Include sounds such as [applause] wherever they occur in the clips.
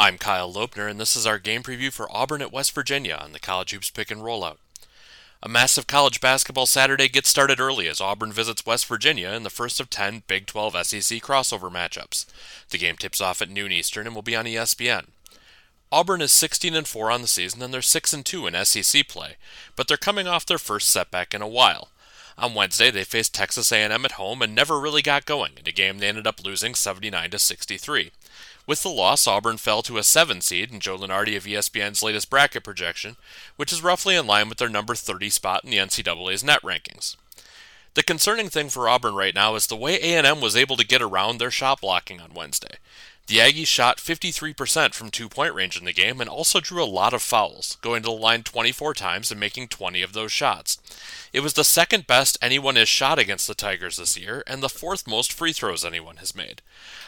I'm Kyle Lopner, and this is our game preview for Auburn at West Virginia on the College Hoops Pick and Rollout. A massive college basketball Saturday gets started early as Auburn visits West Virginia in the first of 10 Big 12 SEC crossover matchups. The game tips off at noon Eastern and will be on ESPN. Auburn is 16 and 4 on the season and they're 6 and 2 in SEC play, but they're coming off their first setback in a while. On Wednesday, they faced Texas A&M at home and never really got going in a game they ended up losing 79 to 63. With the loss, Auburn fell to a 7 seed in Joe Lunardi of ESPN's latest bracket projection, which is roughly in line with their number 30 spot in the NCAA's net rankings. The concerning thing for Auburn right now is the way A&M was able to get around their shot blocking on Wednesday. The Aggies shot 53% from two-point range in the game and also drew a lot of fouls, going to the line 24 times and making 20 of those shots. It was the second best anyone has shot against the Tigers this year and the fourth most free throws anyone has made.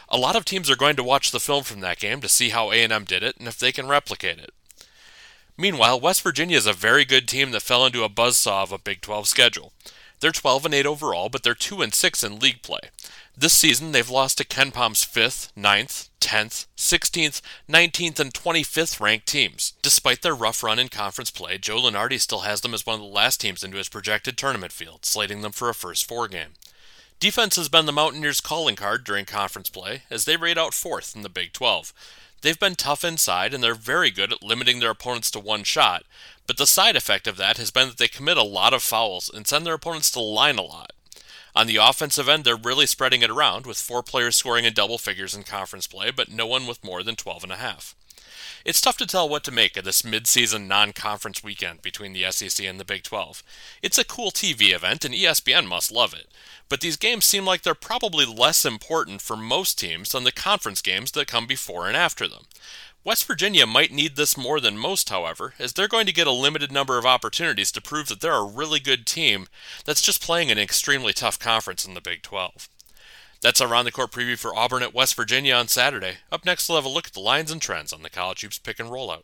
A lot of teams are going to watch the film from that game to see how A&M did it and if they can replicate it. Meanwhile, West Virginia is a very good team that fell into a buzzsaw of a Big 12 schedule. They're 12 and 8 overall, but they're 2 and 6 in league play. This season, they've lost to KenPom's 5th, 9th, 10th, 16th, 19th, and 25th ranked teams. Despite their rough run in conference play, Joe Lunardi still has them as one of the last teams into his projected tournament field, slating them for a first four game. Defense has been the Mountaineers' calling card during conference play, as they rate out fourth in the Big 12. They've been tough inside, and they're very good at limiting their opponents to one shot, but the side effect of that has been that they commit a lot of fouls and send their opponents to the line a lot. On the offensive end, they're really spreading it around, with four players scoring in double figures in conference play, but no one with more than 12 and a half. It's tough to tell what to make of this mid-season non-conference weekend between the SEC and the Big 12. It's a cool TV event, and ESPN must love it. But these games seem like they're probably less important for most teams than the conference games that come before and after them. West Virginia might need this more than most, however, as they're going to get a limited number of opportunities to prove that they're a really good team that's just playing an extremely tough conference in the Big 12. That's our round the court preview for Auburn at West Virginia on Saturday. Up next, we'll have a look at the lines and trends on the college hoops pick and rollout.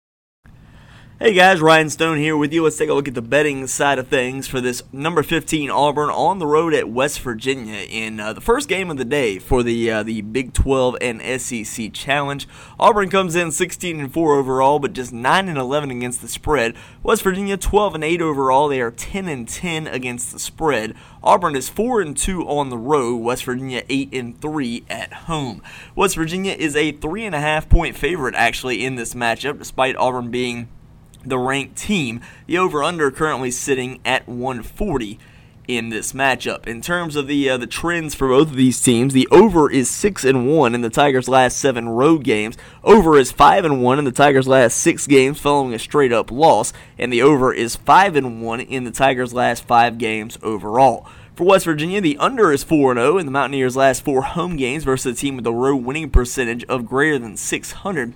Hey guys, Ryan Stone here with you. Let's take a look at the betting side of things for this number 15 Auburn on the road at West Virginia in uh, the first game of the day for the uh, the Big 12 and SEC Challenge. Auburn comes in 16 and 4 overall, but just 9 and 11 against the spread. West Virginia 12 and 8 overall. They are 10 and 10 against the spread. Auburn is 4 and 2 on the road. West Virginia 8 and 3 at home. West Virginia is a three and a half point favorite actually in this matchup, despite Auburn being the ranked team. The over under currently sitting at 140 in this matchup. In terms of the uh, the trends for both of these teams, the over is 6 and 1 in the Tigers' last 7 road games. Over is 5 and 1 in the Tigers' last 6 games following a straight up loss, and the over is 5 and 1 in the Tigers' last 5 games overall. For West Virginia, the under is 4 0 in the Mountaineers' last 4 home games versus a team with a road winning percentage of greater than 600.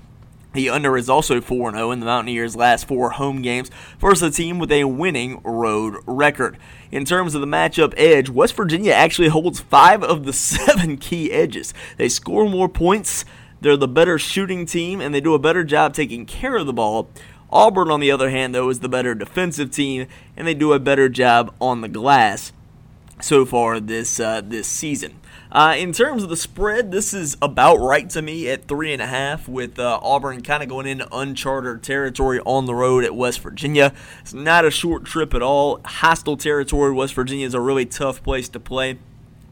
The under is also 4 0 in the Mountaineers' last four home games versus a team with a winning road record. In terms of the matchup edge, West Virginia actually holds five of the [laughs] seven key edges. They score more points, they're the better shooting team, and they do a better job taking care of the ball. Auburn, on the other hand, though, is the better defensive team, and they do a better job on the glass so far this uh, this season. Uh, in terms of the spread, this is about right to me at three and a half, with uh, Auburn kind of going into uncharted territory on the road at West Virginia. It's not a short trip at all. Hostile territory. West Virginia is a really tough place to play.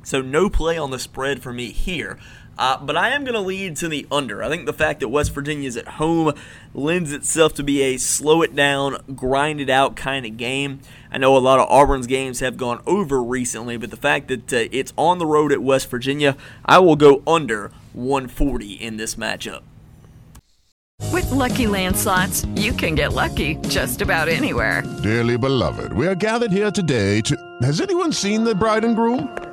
So no play on the spread for me here. Uh, but I am going to lead to the under. I think the fact that West Virginia is at home lends itself to be a slow it down, grind it out kind of game. I know a lot of Auburn's games have gone over recently, but the fact that uh, it's on the road at West Virginia, I will go under 140 in this matchup. With Lucky Land slots, you can get lucky just about anywhere. Dearly beloved, we are gathered here today to. Has anyone seen the bride and groom?